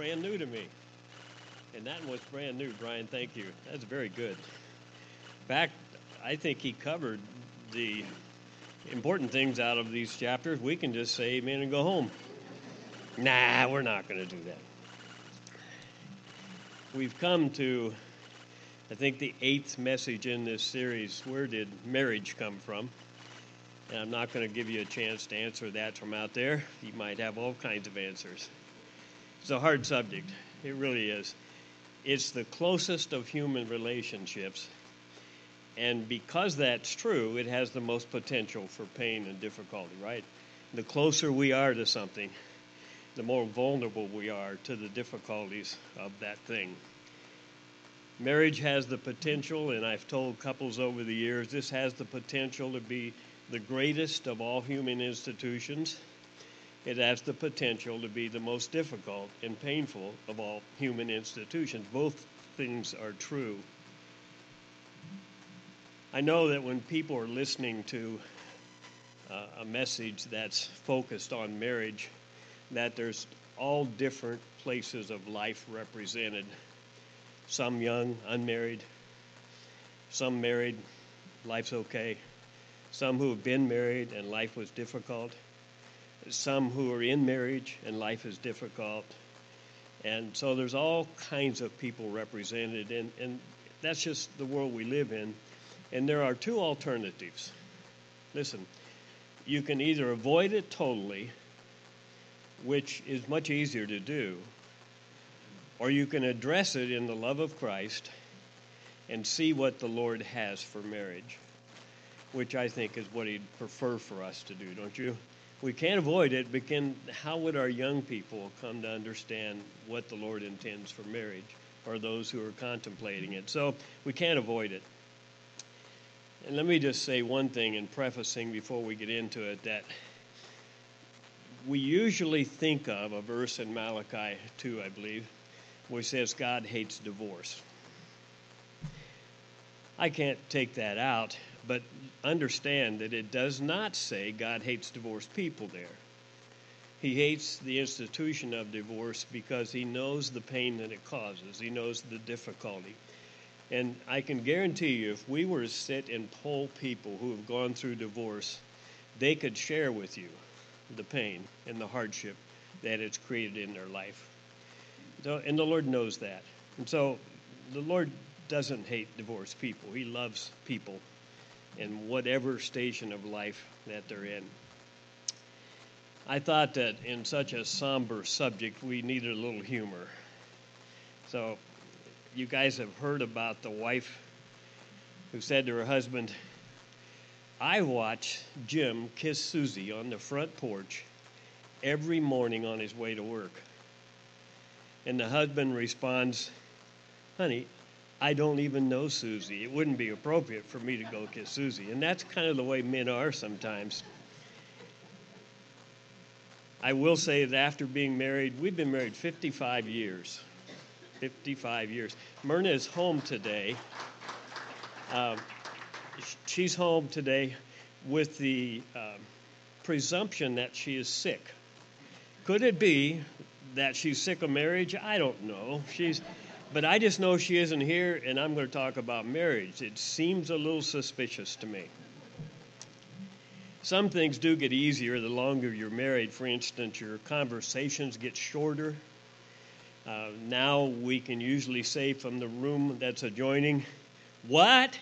brand new to me. And that was brand new, Brian. Thank you. That's very good. Fact, I think he covered the important things out of these chapters. We can just say amen and go home. Nah, we're not going to do that. We've come to, I think, the eighth message in this series. Where did marriage come from? And I'm not going to give you a chance to answer that from out there. You might have all kinds of answers. It's a hard subject. It really is. It's the closest of human relationships. And because that's true, it has the most potential for pain and difficulty, right? The closer we are to something, the more vulnerable we are to the difficulties of that thing. Marriage has the potential, and I've told couples over the years, this has the potential to be the greatest of all human institutions. It has the potential to be the most difficult and painful of all human institutions. Both things are true. I know that when people are listening to uh, a message that's focused on marriage, that there's all different places of life represented. Some young, unmarried, some married, life's okay. Some who have been married and life was difficult. Some who are in marriage and life is difficult. And so there's all kinds of people represented, and, and that's just the world we live in. And there are two alternatives. Listen, you can either avoid it totally which is much easier to do, or you can address it in the love of Christ and see what the Lord has for marriage, which I think is what He'd prefer for us to do, don't you? We can't avoid it, but can, how would our young people come to understand what the Lord intends for marriage, or those who are contemplating it? So we can't avoid it. And let me just say one thing in prefacing before we get into it that we usually think of a verse in Malachi 2, I believe, where it says God hates divorce. I can't take that out, but understand that it does not say God hates divorced people there. He hates the institution of divorce because he knows the pain that it causes, he knows the difficulty. And I can guarantee you, if we were to sit and poll people who have gone through divorce, they could share with you the pain and the hardship that it's created in their life. So, and the Lord knows that. And so the Lord doesn't hate divorced people, He loves people in whatever station of life that they're in. I thought that in such a somber subject, we needed a little humor. So, you guys have heard about the wife who said to her husband, I watch Jim kiss Susie on the front porch every morning on his way to work. And the husband responds, Honey, I don't even know Susie. It wouldn't be appropriate for me to go kiss Susie. And that's kind of the way men are sometimes. I will say that after being married, we've been married 55 years. 55 years. Myrna is home today. Um, she's home today with the uh, presumption that she is sick. Could it be that she's sick of marriage? I don't know. She's, but I just know she isn't here, and I'm going to talk about marriage. It seems a little suspicious to me. Some things do get easier the longer you're married. For instance, your conversations get shorter. Uh, now we can usually say from the room that's adjoining, What?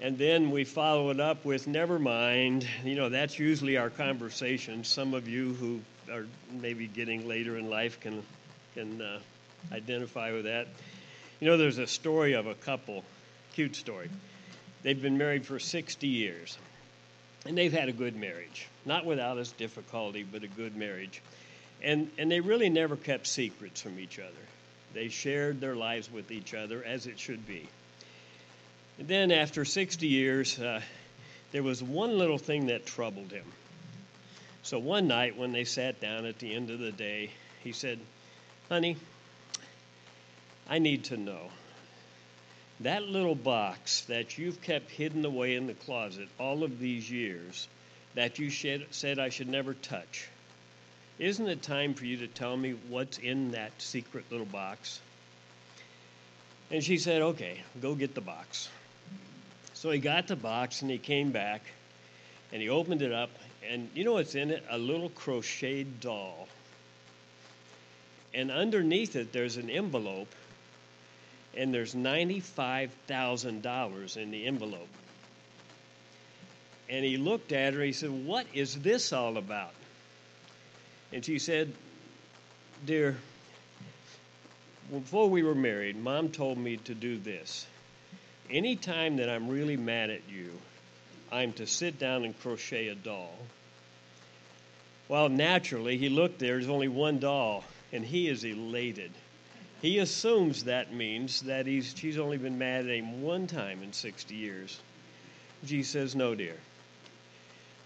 And then we follow it up with, never mind. You know, that's usually our conversation. Some of you who are maybe getting later in life can, can uh, identify with that. You know, there's a story of a couple, cute story. They've been married for 60 years, and they've had a good marriage. Not without its difficulty, but a good marriage. And, and they really never kept secrets from each other. They shared their lives with each other as it should be. And then after 60 years, uh, there was one little thing that troubled him. So one night when they sat down at the end of the day, he said, Honey, I need to know. That little box that you've kept hidden away in the closet all of these years, that you said I should never touch, Isn't it time for you to tell me what's in that secret little box? And she said, Okay, go get the box. So he got the box and he came back and he opened it up. And you know what's in it? A little crocheted doll. And underneath it, there's an envelope, and there's $95,000 in the envelope. And he looked at her, he said, What is this all about? And she said, Dear, before we were married, mom told me to do this. Anytime that I'm really mad at you, I'm to sit down and crochet a doll. Well, naturally, he looked there, there's only one doll, and he is elated. He assumes that means that he's, she's only been mad at him one time in 60 years. She says, No, dear.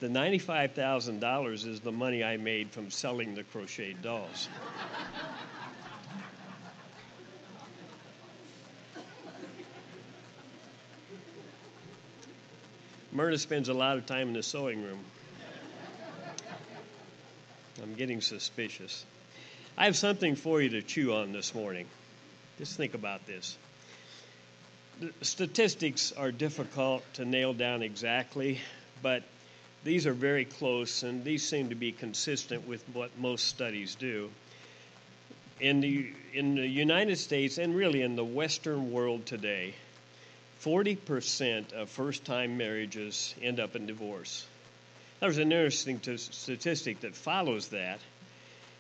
The $95,000 is the money I made from selling the crocheted dolls. Myrna spends a lot of time in the sewing room. I'm getting suspicious. I have something for you to chew on this morning. Just think about this. The statistics are difficult to nail down exactly, but these are very close, and these seem to be consistent with what most studies do. In the, in the United States, and really in the Western world today, 40% of first time marriages end up in divorce. There's an interesting t- statistic that follows that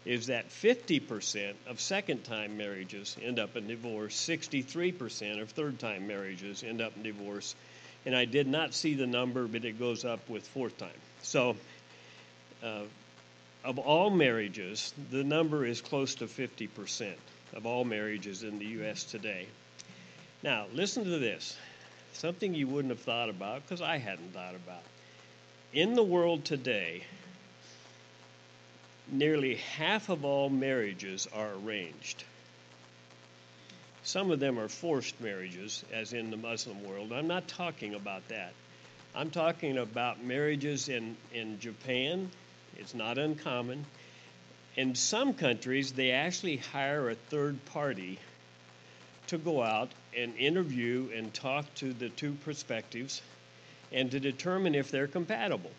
is that 50% of second time marriages end up in divorce, 63% of third time marriages end up in divorce. And I did not see the number, but it goes up with fourth time. So, uh, of all marriages, the number is close to 50% of all marriages in the U.S. today. Now, listen to this something you wouldn't have thought about because I hadn't thought about. In the world today, nearly half of all marriages are arranged. Some of them are forced marriages, as in the Muslim world. I'm not talking about that. I'm talking about marriages in, in Japan. It's not uncommon. In some countries, they actually hire a third party to go out and interview and talk to the two perspectives and to determine if they're compatible.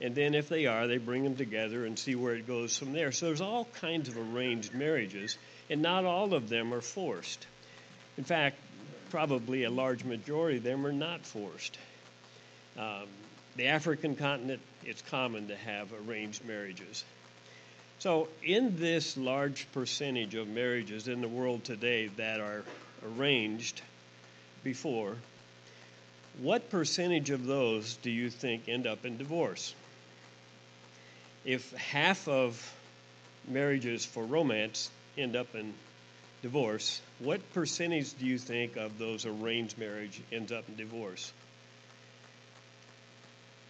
And then, if they are, they bring them together and see where it goes from there. So, there's all kinds of arranged marriages, and not all of them are forced. In fact, probably a large majority of them are not forced. Um, the African continent, it's common to have arranged marriages. So, in this large percentage of marriages in the world today that are arranged before, what percentage of those do you think end up in divorce? If half of marriages for romance end up in divorce, what percentage do you think of those arranged marriage ends up in divorce?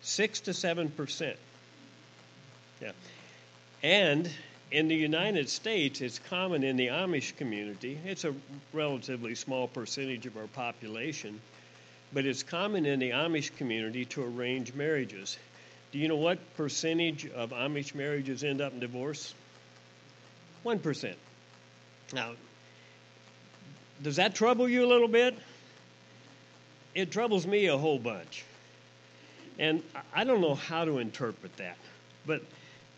Six to seven percent. Yeah. And in the United States, it's common in the Amish community. It's a relatively small percentage of our population, but it's common in the Amish community to arrange marriages. Do you know what percentage of Amish marriages end up in divorce? 1%. Now, does that trouble you a little bit? It troubles me a whole bunch. And I don't know how to interpret that. But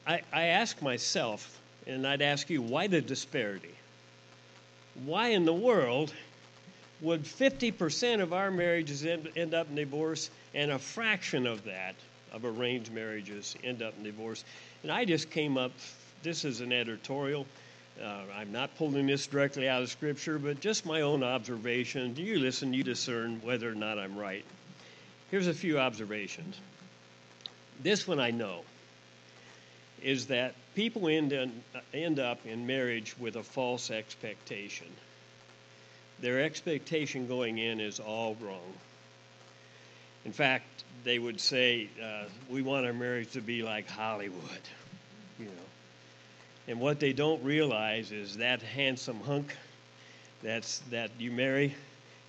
I, I ask myself, and I'd ask you, why the disparity? Why in the world would 50% of our marriages end, end up in divorce and a fraction of that of arranged marriages end up in divorce? And I just came up, this is an editorial. Uh, I'm not pulling this directly out of Scripture, but just my own observation. You listen, you discern whether or not I'm right. Here's a few observations. This one I know is that people end, in, end up in marriage with a false expectation. Their expectation going in is all wrong. In fact, they would say, uh, We want our marriage to be like Hollywood, you know. And what they don't realize is that handsome hunk that's, that you marry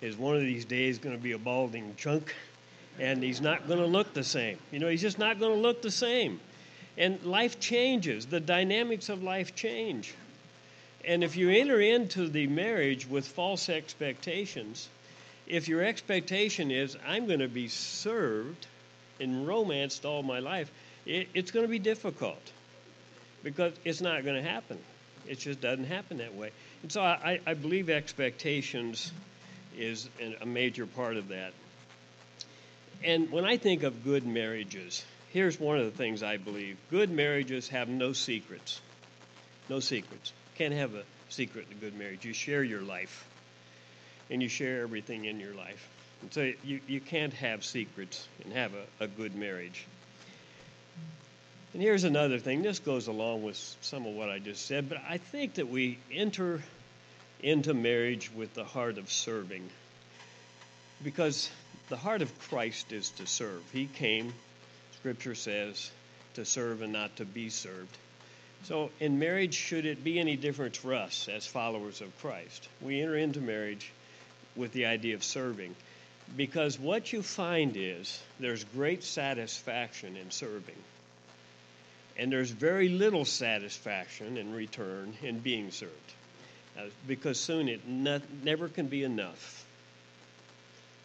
is one of these days going to be a balding chunk, and he's not going to look the same. You know, he's just not going to look the same. And life changes, the dynamics of life change. And if you enter into the marriage with false expectations, if your expectation is, I'm going to be served and romanced all my life, it, it's going to be difficult because it's not going to happen. It just doesn't happen that way. And so I, I believe expectations is a major part of that. And when I think of good marriages, here's one of the things I believe good marriages have no secrets. No secrets. Can't have a secret in a good marriage. You share your life, and you share everything in your life. And so you, you can't have secrets and have a, a good marriage. And here's another thing. This goes along with some of what I just said, but I think that we enter into marriage with the heart of serving. Because the heart of Christ is to serve. He came, Scripture says, to serve and not to be served. So, in marriage, should it be any different for us as followers of Christ? We enter into marriage with the idea of serving. Because what you find is there's great satisfaction in serving. And there's very little satisfaction in return in being served. Uh, because soon it never can be enough.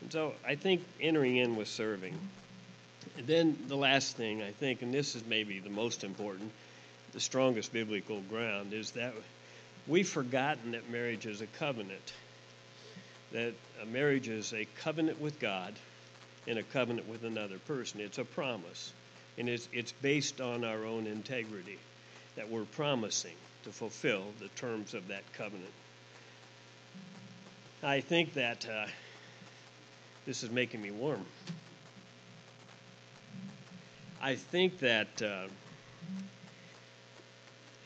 And so I think entering in with serving. And then the last thing I think, and this is maybe the most important, the strongest biblical ground, is that we've forgotten that marriage is a covenant. That a marriage is a covenant with God and a covenant with another person. It's a promise. And it's, it's based on our own integrity that we're promising to fulfill the terms of that covenant. I think that uh, this is making me warm. I think that, uh,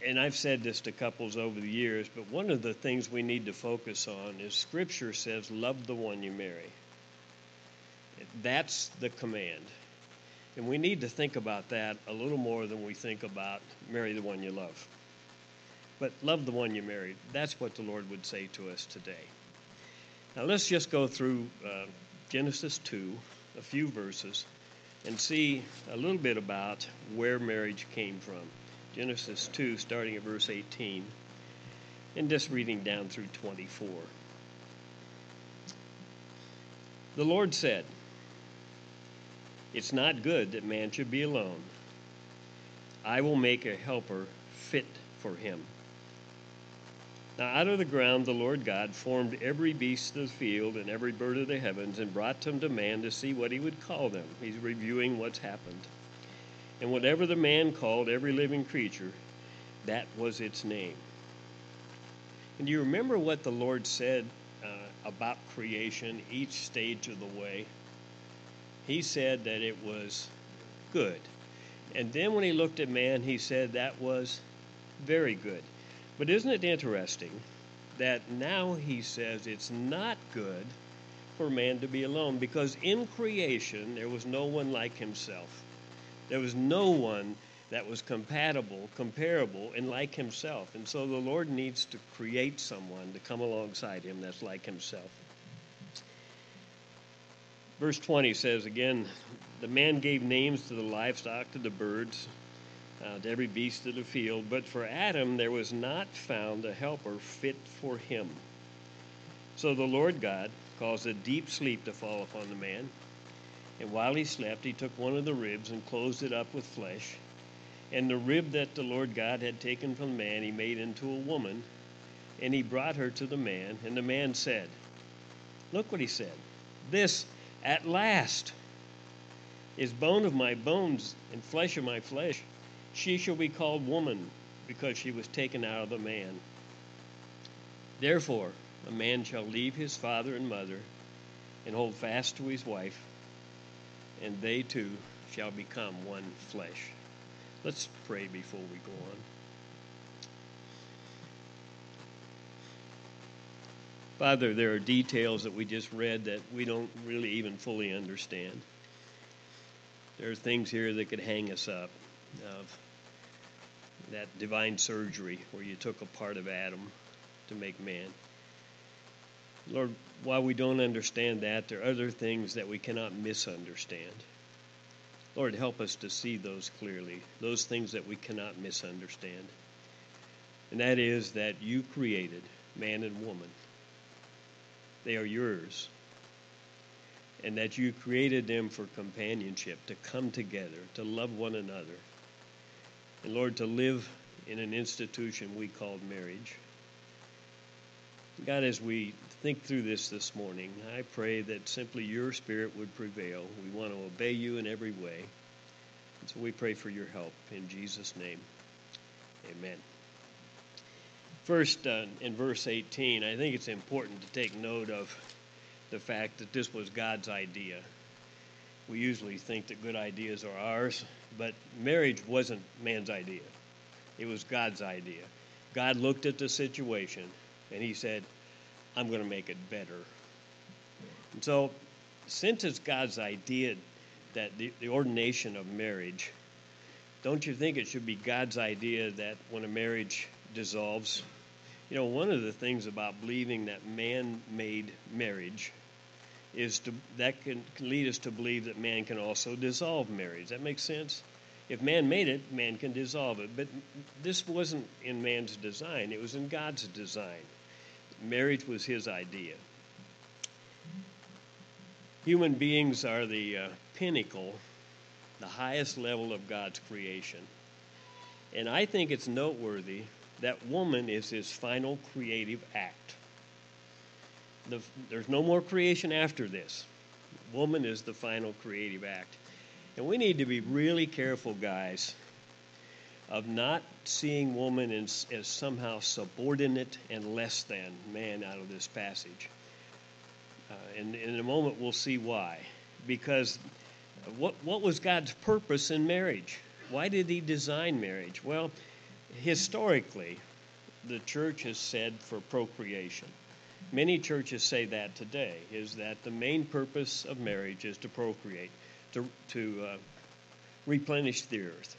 and I've said this to couples over the years, but one of the things we need to focus on is Scripture says, Love the one you marry. That's the command. And we need to think about that a little more than we think about marry the one you love. But love the one you married. That's what the Lord would say to us today. Now let's just go through uh, Genesis 2, a few verses, and see a little bit about where marriage came from. Genesis 2, starting at verse 18, and just reading down through 24. The Lord said, it's not good that man should be alone. I will make a helper fit for him. Now, out of the ground the Lord God formed every beast of the field and every bird of the heavens and brought them to man to see what he would call them. He's reviewing what's happened. And whatever the man called every living creature, that was its name. And do you remember what the Lord said uh, about creation each stage of the way? he said that it was good. And then when he looked at man, he said that was very good. But isn't it interesting that now he says it's not good for man to be alone because in creation there was no one like himself. There was no one that was compatible, comparable, and like himself. And so the Lord needs to create someone to come alongside him that's like himself. Verse 20 says again, the man gave names to the livestock, to the birds, uh, to every beast of the field, but for Adam there was not found a helper fit for him. So the Lord God caused a deep sleep to fall upon the man, and while he slept, he took one of the ribs and closed it up with flesh. And the rib that the Lord God had taken from man, he made into a woman, and he brought her to the man. And the man said, Look what he said. This at last is bone of my bones and flesh of my flesh. She shall be called woman because she was taken out of the man. Therefore, a man shall leave his father and mother and hold fast to his wife, and they two shall become one flesh. Let's pray before we go on. Father, there are details that we just read that we don't really even fully understand. There are things here that could hang us up of that divine surgery where you took a part of Adam to make man. Lord, while we don't understand that, there are other things that we cannot misunderstand. Lord, help us to see those clearly, those things that we cannot misunderstand. And that is that you created man and woman. They are yours. And that you created them for companionship, to come together, to love one another. And Lord, to live in an institution we called marriage. God, as we think through this this morning, I pray that simply your spirit would prevail. We want to obey you in every way. And so we pray for your help in Jesus' name. Amen. First, uh, in verse 18, I think it's important to take note of the fact that this was God's idea. We usually think that good ideas are ours, but marriage wasn't man's idea. It was God's idea. God looked at the situation and he said, I'm going to make it better. And so, since it's God's idea that the, the ordination of marriage, don't you think it should be God's idea that when a marriage dissolves, you know, one of the things about believing that man made marriage is to, that can, can lead us to believe that man can also dissolve marriage. That makes sense? If man made it, man can dissolve it. But this wasn't in man's design, it was in God's design. Marriage was his idea. Human beings are the uh, pinnacle, the highest level of God's creation. And I think it's noteworthy that woman is his final creative act. The, there's no more creation after this. Woman is the final creative act. And we need to be really careful, guys, of not seeing woman as, as somehow subordinate and less than man out of this passage. Uh, and, and in a moment, we'll see why. Because what, what was God's purpose in marriage? Why did He design marriage? Well, historically, the church has said for procreation. Many churches say that today, is that the main purpose of marriage is to procreate, to, to uh, replenish the earth.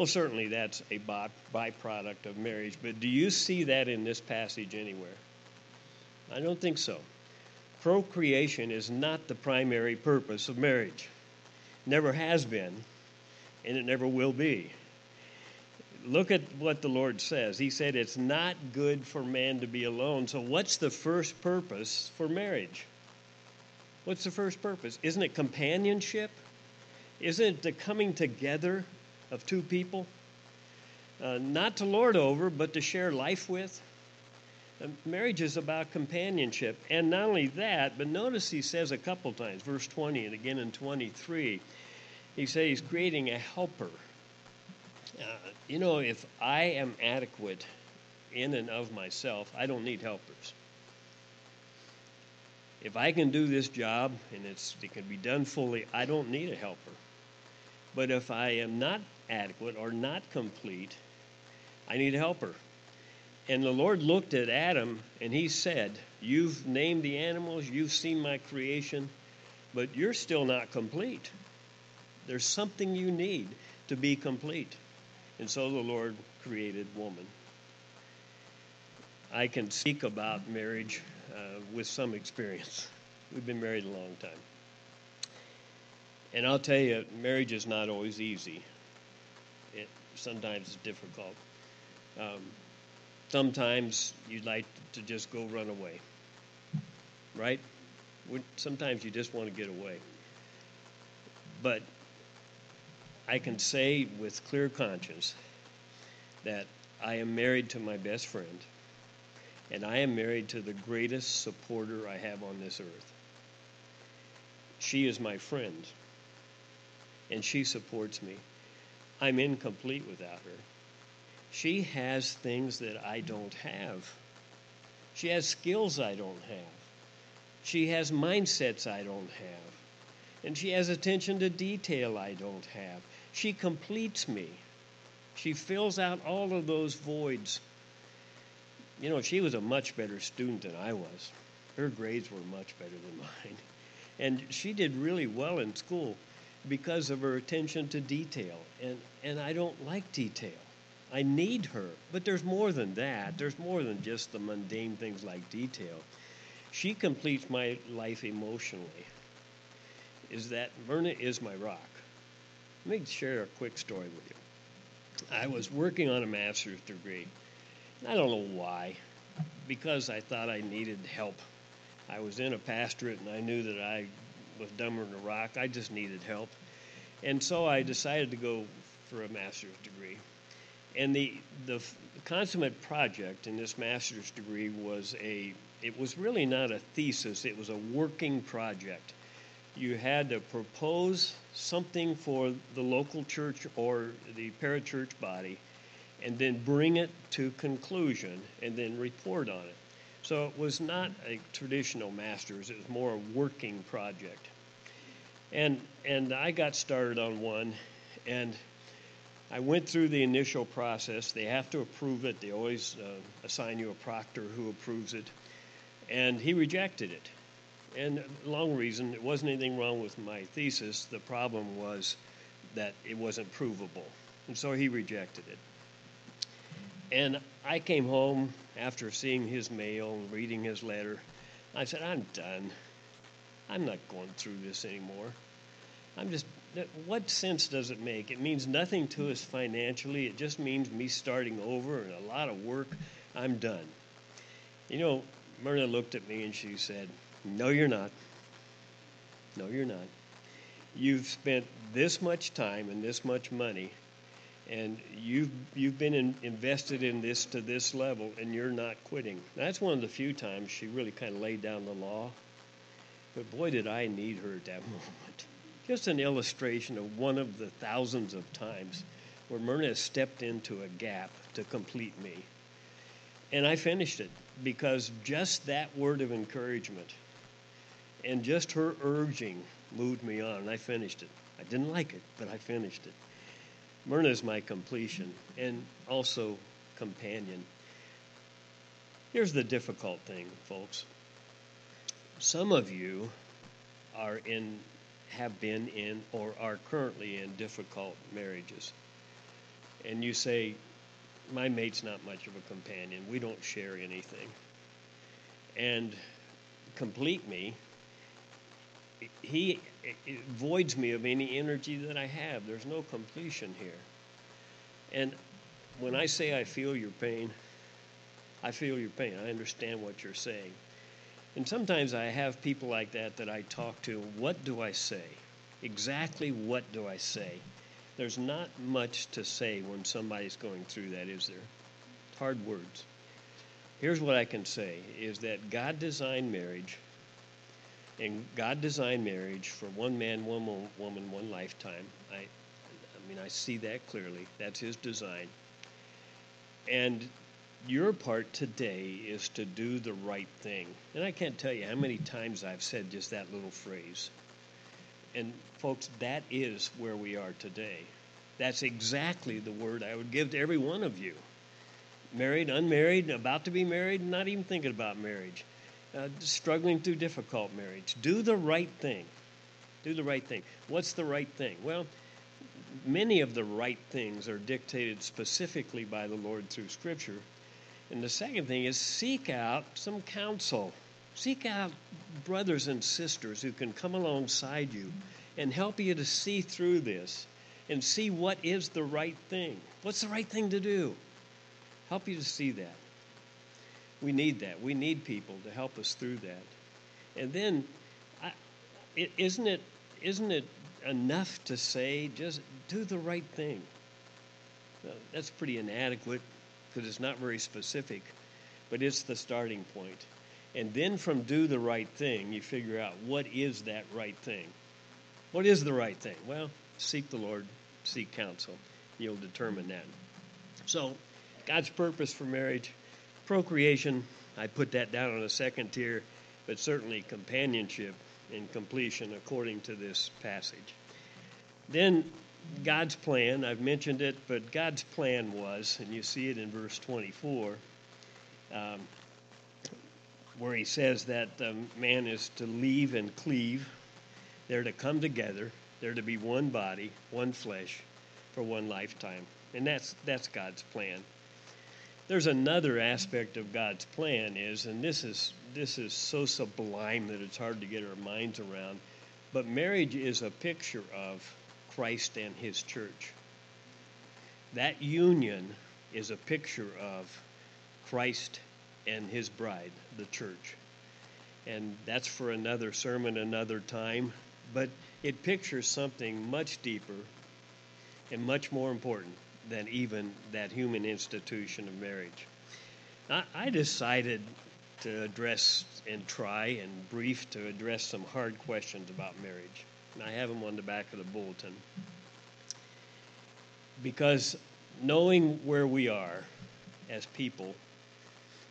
Well, certainly that's a byproduct of marriage, but do you see that in this passage anywhere? I don't think so. Procreation is not the primary purpose of marriage. Never has been, and it never will be look at what the Lord says. He said it's not good for man to be alone. So, what's the first purpose for marriage? What's the first purpose? Isn't it companionship? Isn't it the coming together of two people? Uh, not to lord over, but to share life with. Uh, marriage is about companionship. And not only that, but notice he says a couple times, verse 20 and again in 23, he says he's creating a helper uh, you know, if I am adequate in and of myself, I don't need helpers. If I can do this job and it can be done fully, I don't need a helper. But if I am not adequate or not complete, I need a helper. And the Lord looked at Adam and he said, You've named the animals, you've seen my creation, but you're still not complete. There's something you need to be complete. And so the Lord created woman. I can speak about marriage uh, with some experience. We've been married a long time. And I'll tell you, marriage is not always easy. It sometimes it's difficult. Um, sometimes you'd like to just go run away, right? Sometimes you just want to get away. But I can say with clear conscience that I am married to my best friend, and I am married to the greatest supporter I have on this earth. She is my friend, and she supports me. I'm incomplete without her. She has things that I don't have. She has skills I don't have. She has mindsets I don't have. And she has attention to detail I don't have. She completes me. She fills out all of those voids. You know, she was a much better student than I was. Her grades were much better than mine. And she did really well in school because of her attention to detail. And, and I don't like detail. I need her. But there's more than that. There's more than just the mundane things like detail. She completes my life emotionally. Is that Myrna is my rock. Let me share a quick story with you. I was working on a master's degree. I don't know why, because I thought I needed help. I was in a pastorate and I knew that I was dumber than a rock. I just needed help. And so I decided to go for a master's degree. And the, the consummate project in this master's degree was a, it was really not a thesis, it was a working project. You had to propose something for the local church or the parachurch body and then bring it to conclusion and then report on it. So it was not a traditional master's, it was more a working project. And and I got started on one and I went through the initial process. They have to approve it. They always uh, assign you a proctor who approves it. And he rejected it. And long reason, it wasn't anything wrong with my thesis. The problem was that it wasn't provable. And so he rejected it. And I came home after seeing his mail and reading his letter. I said, I'm done. I'm not going through this anymore. I'm just, what sense does it make? It means nothing to us financially. It just means me starting over and a lot of work. I'm done. You know, Myrna looked at me and she said, No, you're not. No, you're not. You've spent this much time and this much money and you've you've been in, invested in this to this level, and you're not quitting. That's one of the few times she really kind of laid down the law. But boy, did I need her at that moment. Just an illustration of one of the thousands of times where Myrna stepped into a gap to complete me. And I finished it because just that word of encouragement and just her urging moved me on, and I finished it. I didn't like it, but I finished it. Myrna is my completion and also companion. Here's the difficult thing, folks. Some of you are in, have been in, or are currently in difficult marriages. And you say, My mate's not much of a companion. We don't share anything. And complete me he voids me of any energy that I have. There's no completion here. And when I say I feel your pain, I feel your pain. I understand what you're saying. And sometimes I have people like that that I talk to. What do I say? Exactly what do I say? There's not much to say when somebody's going through that, is there? Hard words. Here's what I can say is that God designed marriage and God designed marriage for one man, one woman, one lifetime. I, I mean, I see that clearly. That's His design. And your part today is to do the right thing. And I can't tell you how many times I've said just that little phrase. And folks, that is where we are today. That's exactly the word I would give to every one of you. Married, unmarried, about to be married, not even thinking about marriage uh, struggling through difficult marriage. Do the right thing. Do the right thing. What's the right thing? Well, many of the right things are dictated specifically by the Lord through Scripture. And the second thing is seek out some counsel. Seek out brothers and sisters who can come alongside you and help you to see through this and see what is the right thing. What's the right thing to do? Help you to see that. We need that. We need people to help us through that. And then, I, it, isn't it isn't it enough to say just do the right thing? that's pretty inadequate because it's not very specific, but it's the starting point. And then from do the right thing, you figure out what is that right thing. What is the right thing? Well, seek the Lord, seek counsel. You'll determine that. So, God's purpose for marriage procreation, I put that down on a second tier, but certainly companionship and completion according to this passage. Then God's plan, I've mentioned it, but God's plan was, and you see it in verse 24, um, where he says that man is to leave and cleave. They're to come together. They're to be one body, one flesh, for one lifetime. And that's, that's God's plan there's another aspect of God's plan is, and this is this is so sublime that it's hard to get our minds around. But marriage is a picture of Christ and his church. That union is a picture of Christ and his bride, the church. And that's for another sermon, another time. But it pictures something much deeper and much more important than even that human institution of marriage. I, I decided to address and try and brief to address some hard questions about marriage. And I have them on the back of the bulletin. Because knowing where we are as people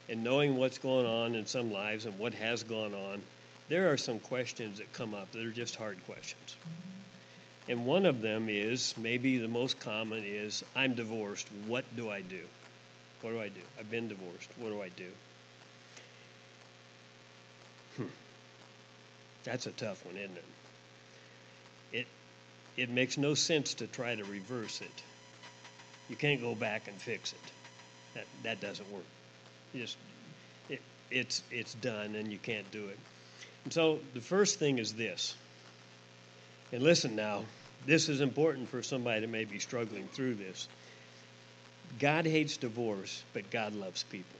and knowing what's going on in some lives and what has gone on, there are some questions that come up that are just hard questions. And one of them is maybe the most common is I'm divorced. What do I do? What do I do? I've been divorced. What do I do? Hmm. That's a tough one, isn't it? It it makes no sense to try to reverse it. You can't go back and fix it. That that doesn't work. You just it it's it's done and you can't do it. And so the first thing is this. And listen now, this is important for somebody that may be struggling through this. God hates divorce, but God loves people.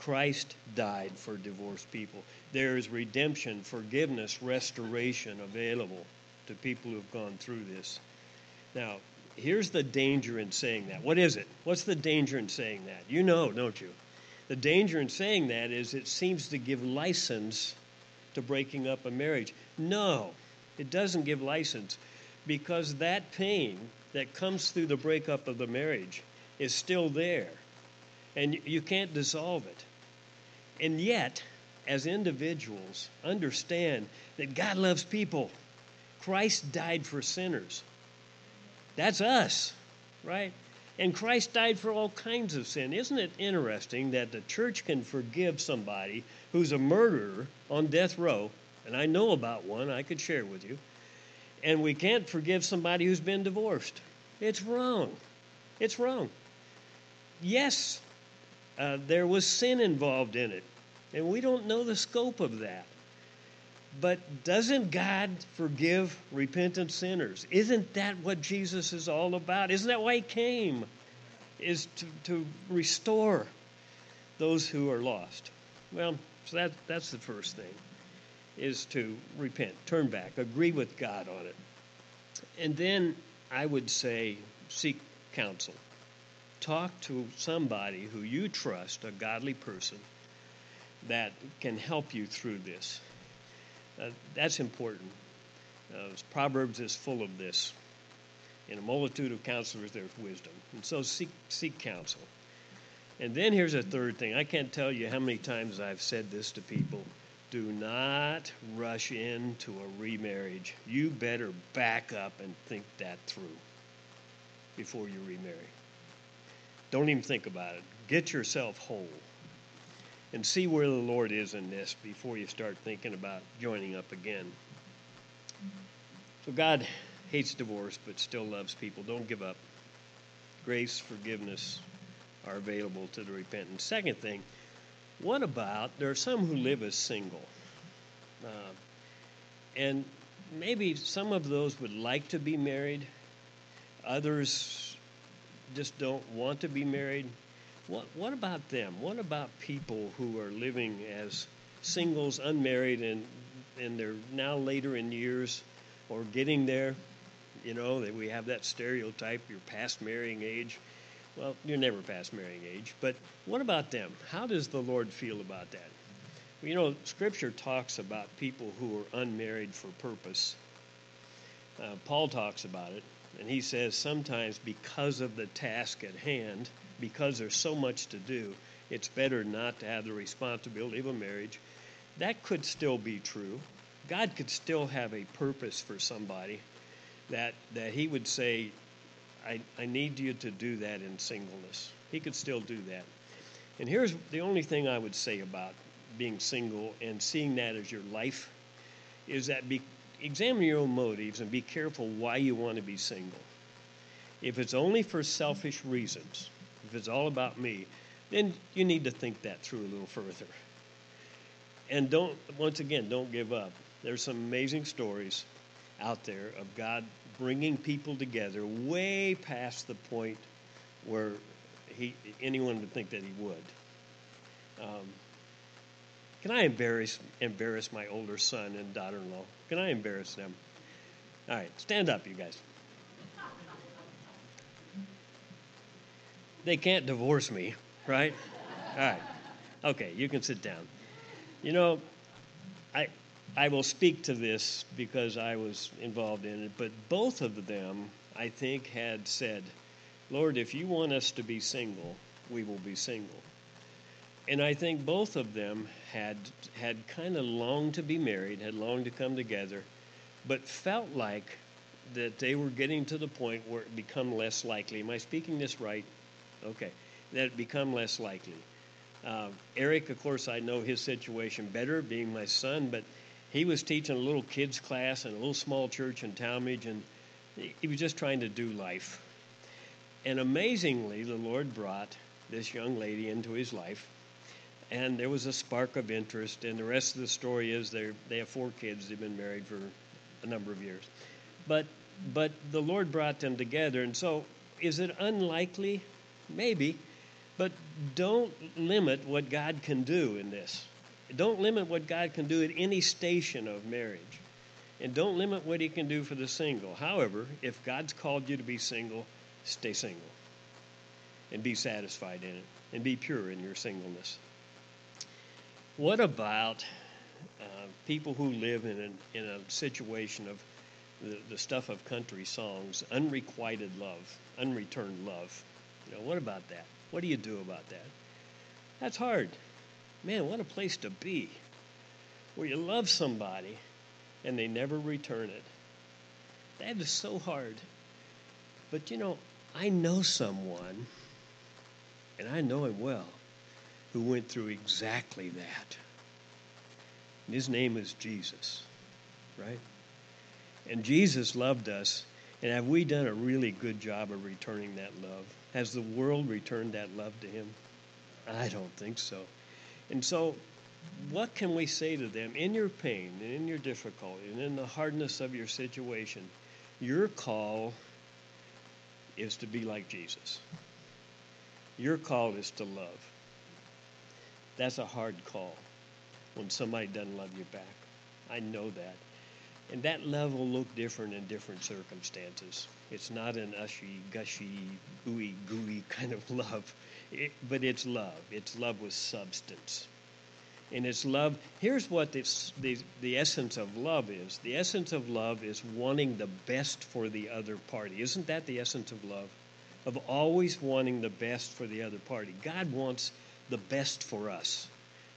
Christ died for divorced people. There is redemption, forgiveness, restoration available to people who've gone through this. Now, here's the danger in saying that. What is it? What's the danger in saying that? You know, don't you? The danger in saying that is it seems to give license to breaking up a marriage. No, it doesn't give license because that pain that comes through the breakup of the marriage is still there. And you can't dissolve it. And yet, as individuals, understand that God loves people. Christ died for sinners. That's us, right? And Christ died for all kinds of sin. Isn't it interesting that the church can forgive somebody who's a murderer on death row? And I know about one I could share with you and we can't forgive somebody who's been divorced. It's wrong. It's wrong. Yes, uh, there was sin involved in it, and we don't know the scope of that. But doesn't God forgive repentant sinners? Isn't that what Jesus is all about? Isn't that why He came? Is to, to restore those who are lost. Well, so that, that's the first thing is to repent, turn back, agree with God on it. And then I would say seek counsel. Talk to somebody who you trust, a godly person, that can help you through this. Uh, that's important. Uh, Proverbs is full of this. In a multitude of counselors, there's wisdom. And so seek, seek counsel. And then here's a third thing. I can't tell you how many times I've said this to people do not rush into a remarriage. You better back up and think that through before you remarry. Don't even think about it. Get yourself whole and see where the Lord is in this before you start thinking about joining up again. So, God hates divorce but still loves people. Don't give up. Grace, forgiveness are available to the repentant. Second thing, what about there are some who live as single? Uh, and maybe some of those would like to be married, others just don't want to be married. What, what about them? What about people who are living as singles, unmarried, and, and they're now later in years or getting there? You know, that we have that stereotype, you're past marrying age. Well, you're never past marrying age, but what about them? How does the Lord feel about that? You know, Scripture talks about people who are unmarried for purpose. Uh, Paul talks about it, and he says sometimes because of the task at hand, because there's so much to do, it's better not to have the responsibility of a marriage. That could still be true. God could still have a purpose for somebody that, that he would say, I, I need you to do that in singleness. He could still do that. And here's the only thing I would say about being single and seeing that as your life is that be, examine your own motives and be careful why you want to be single. If it's only for selfish reasons, if it's all about me, then you need to think that through a little further. And don't, once again, don't give up. There's some amazing stories out there of God bringing people together way past the point where he anyone would think that he would. Um, can I embarrass embarrass my older son and daughter-in-law? Can I embarrass them? All right, stand up, you guys. They can't divorce me, right? All right. Okay, you can sit down. You know, I will speak to this because I was involved in it, but both of them, I think, had said, Lord, if you want us to be single, we will be single. And I think both of them had had kind of longed to be married, had longed to come together, but felt like that they were getting to the point where it become less likely. Am I speaking this right? Okay, that it become less likely. Uh, Eric, of course, I know his situation better, being my son, but he was teaching a little kids class in a little small church in Talmadge, and he was just trying to do life. And amazingly, the Lord brought this young lady into his life, and there was a spark of interest. And the rest of the story is they they have four kids. They've been married for a number of years, but but the Lord brought them together. And so, is it unlikely? Maybe, but don't limit what God can do in this. Don't limit what God can do at any station of marriage. And don't limit what He can do for the single. However, if God's called you to be single, stay single. And be satisfied in it. And be pure in your singleness. What about uh, people who live in a, in a situation of the, the stuff of country songs, unrequited love, unreturned love? You know, what about that? What do you do about that? That's hard. Man, what a place to be where you love somebody and they never return it. That is so hard. But you know, I know someone, and I know him well, who went through exactly that. And his name is Jesus, right? And Jesus loved us. And have we done a really good job of returning that love? Has the world returned that love to him? I don't think so. And so, what can we say to them in your pain and in your difficulty and in the hardness of your situation? Your call is to be like Jesus. Your call is to love. That's a hard call when somebody doesn't love you back. I know that. And that love will look different in different circumstances. It's not an ushy, gushy, gooey, gooey kind of love. It, but it's love. It's love with substance. And it's love. Here's what this, the, the essence of love is the essence of love is wanting the best for the other party. Isn't that the essence of love? Of always wanting the best for the other party. God wants the best for us.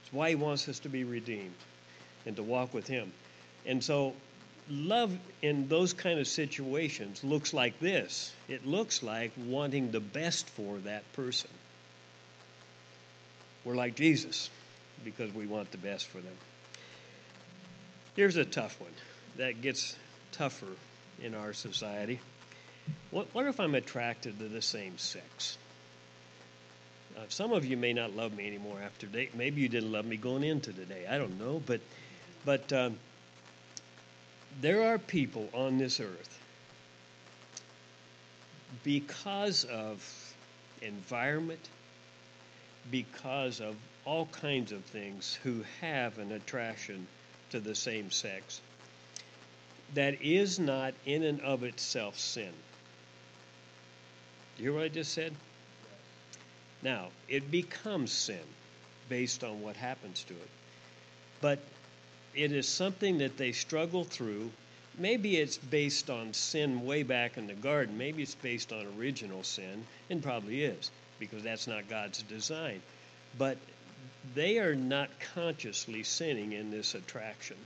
It's why He wants us to be redeemed and to walk with Him. And so, love in those kind of situations looks like this it looks like wanting the best for that person. We're like Jesus because we want the best for them. Here's a tough one that gets tougher in our society. What, what if I'm attracted to the same sex? Uh, some of you may not love me anymore after today. Maybe you didn't love me going into today. I don't know, but but um, there are people on this earth because of environment, because of all kinds of things who have an attraction to the same sex that is not in and of itself sin. You hear what I just said? Now, it becomes sin based on what happens to it. But it is something that they struggle through. Maybe it's based on sin way back in the garden. Maybe it's based on original sin, and probably is, because that's not God's design. But they are not consciously sinning in this attraction.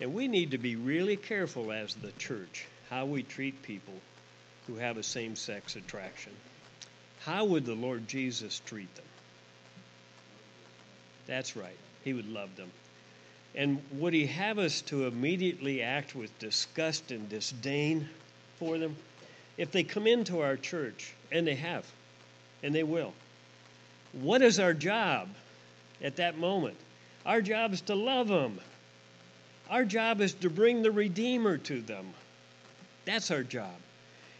And we need to be really careful as the church how we treat people who have a same sex attraction. How would the Lord Jesus treat them? That's right. He would love them. And would he have us to immediately act with disgust and disdain for them? If they come into our church, and they have, and they will, what is our job at that moment? Our job is to love them. Our job is to bring the Redeemer to them. That's our job.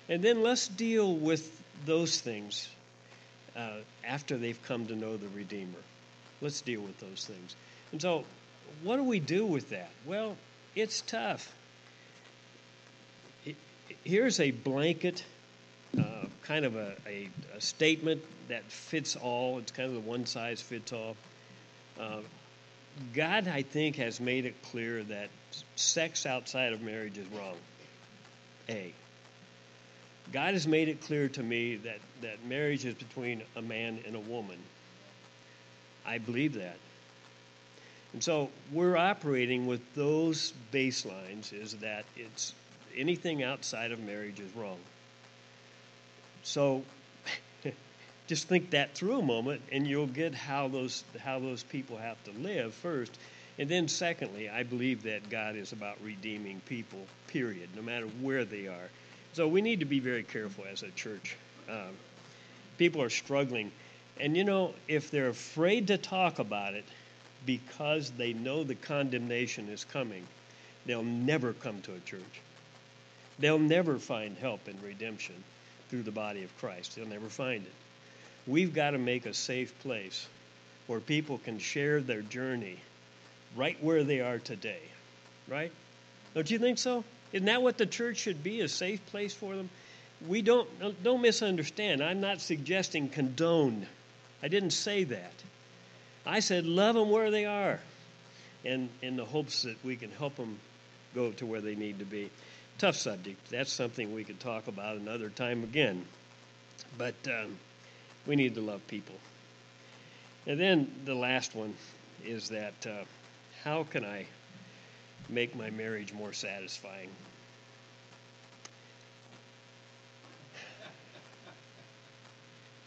And then let's deal with those things uh, after they've come to know the Redeemer. Let's deal with those things. And so, what do we do with that? Well, it's tough. Here's a blanket, uh, kind of a, a, a, statement that fits all. It's kind of the one size fits all. Uh, God, I think, has made it clear that sex outside of marriage is wrong. A. God has made it clear to me that, that marriage is between a man and a woman. I believe that. And so we're operating with those baselines is that it's anything outside of marriage is wrong. So just think that through a moment and you'll get how those how those people have to live first. And then secondly, I believe that God is about redeeming people, period, no matter where they are. So we need to be very careful as a church. Um, people are struggling. And you know, if they're afraid to talk about it because they know the condemnation is coming, they'll never come to a church. They'll never find help in redemption through the body of Christ. They'll never find it. We've got to make a safe place where people can share their journey right where they are today. Right? Don't you think so? Isn't that what the church should be, a safe place for them? We don't, don't misunderstand. I'm not suggesting condone. I didn't say that. I said love them where they are and in the hopes that we can help them go to where they need to be. Tough subject. That's something we could talk about another time again. But um, we need to love people. And then the last one is that uh, how can I make my marriage more satisfying.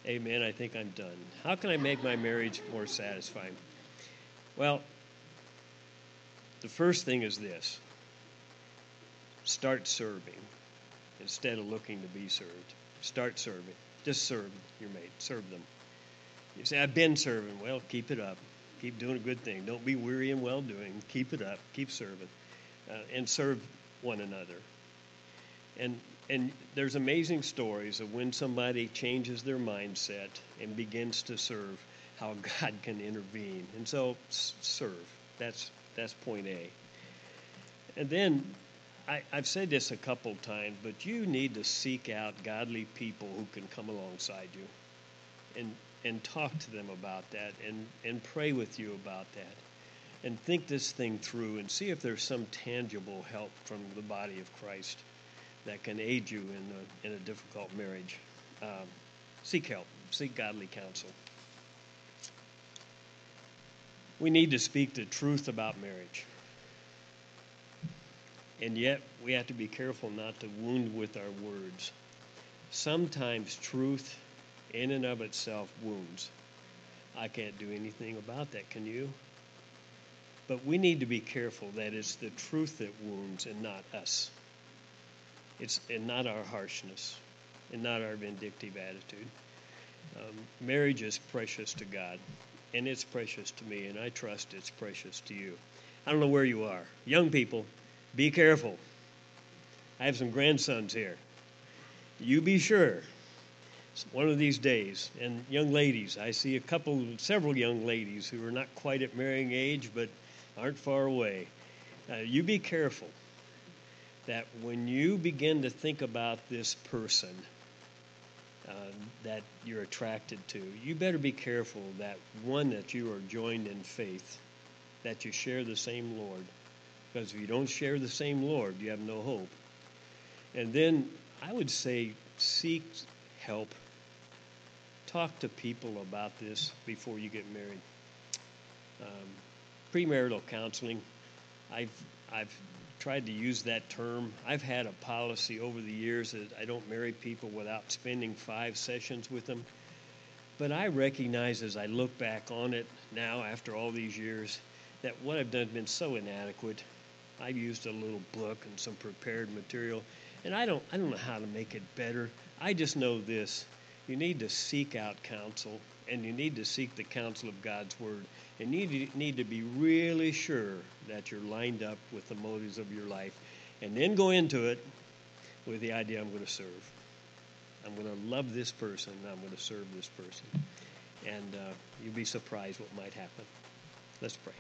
Amen. I think I'm done. How can I make my marriage more satisfying? Well, the first thing is this start serving instead of looking to be served. Start serving. Just serve your mate, serve them. You say, I've been serving. Well, keep it up. Keep doing a good thing. Don't be weary in well doing. Keep it up. Keep serving. Uh, and serve one another. And, and there's amazing stories of when somebody changes their mindset and begins to serve, how God can intervene. And so, serve. That's, that's point A. And then I, have said this a couple times, but you need to seek out godly people who can come alongside you and and talk to them about that and, and pray with you about that and think this thing through and see if there's some tangible help from the body of Christ that can aid you in a, in a difficult marriage. Um, seek help, seek godly counsel. We need to speak the truth about marriage. And yet, we have to be careful not to wound with our words. Sometimes truth in and of itself wounds. I can't do anything about that, can you? But we need to be careful that it's the truth that wounds and not us. It's and not our harshness and not our vindictive attitude. Um, marriage is precious to God, and it's precious to me, and I trust it's precious to you. I don't know where you are. Young people, be careful. I have some grandsons here. You be sure one of these days. And young ladies, I see a couple, several young ladies who are not quite at marrying age, but aren't far away. Uh, you be careful that when you begin to think about this person uh, that you're attracted to, you better be careful that one that you are joined in faith, that you share the same Lord. Because if you don't share the same Lord, you have no hope. And then I would say seek help. Talk to people about this before you get married. Um, premarital counseling, I've, I've tried to use that term. I've had a policy over the years that I don't marry people without spending five sessions with them. But I recognize as I look back on it now, after all these years, that what I've done has been so inadequate. I've used a little book and some prepared material, and I don't, I don't know how to make it better. I just know this you need to seek out counsel, and you need to seek the counsel of God's Word. And you need to be really sure that you're lined up with the motives of your life. And then go into it with the idea I'm going to serve. I'm going to love this person, I'm going to serve this person. And uh, you'll be surprised what might happen. Let's pray.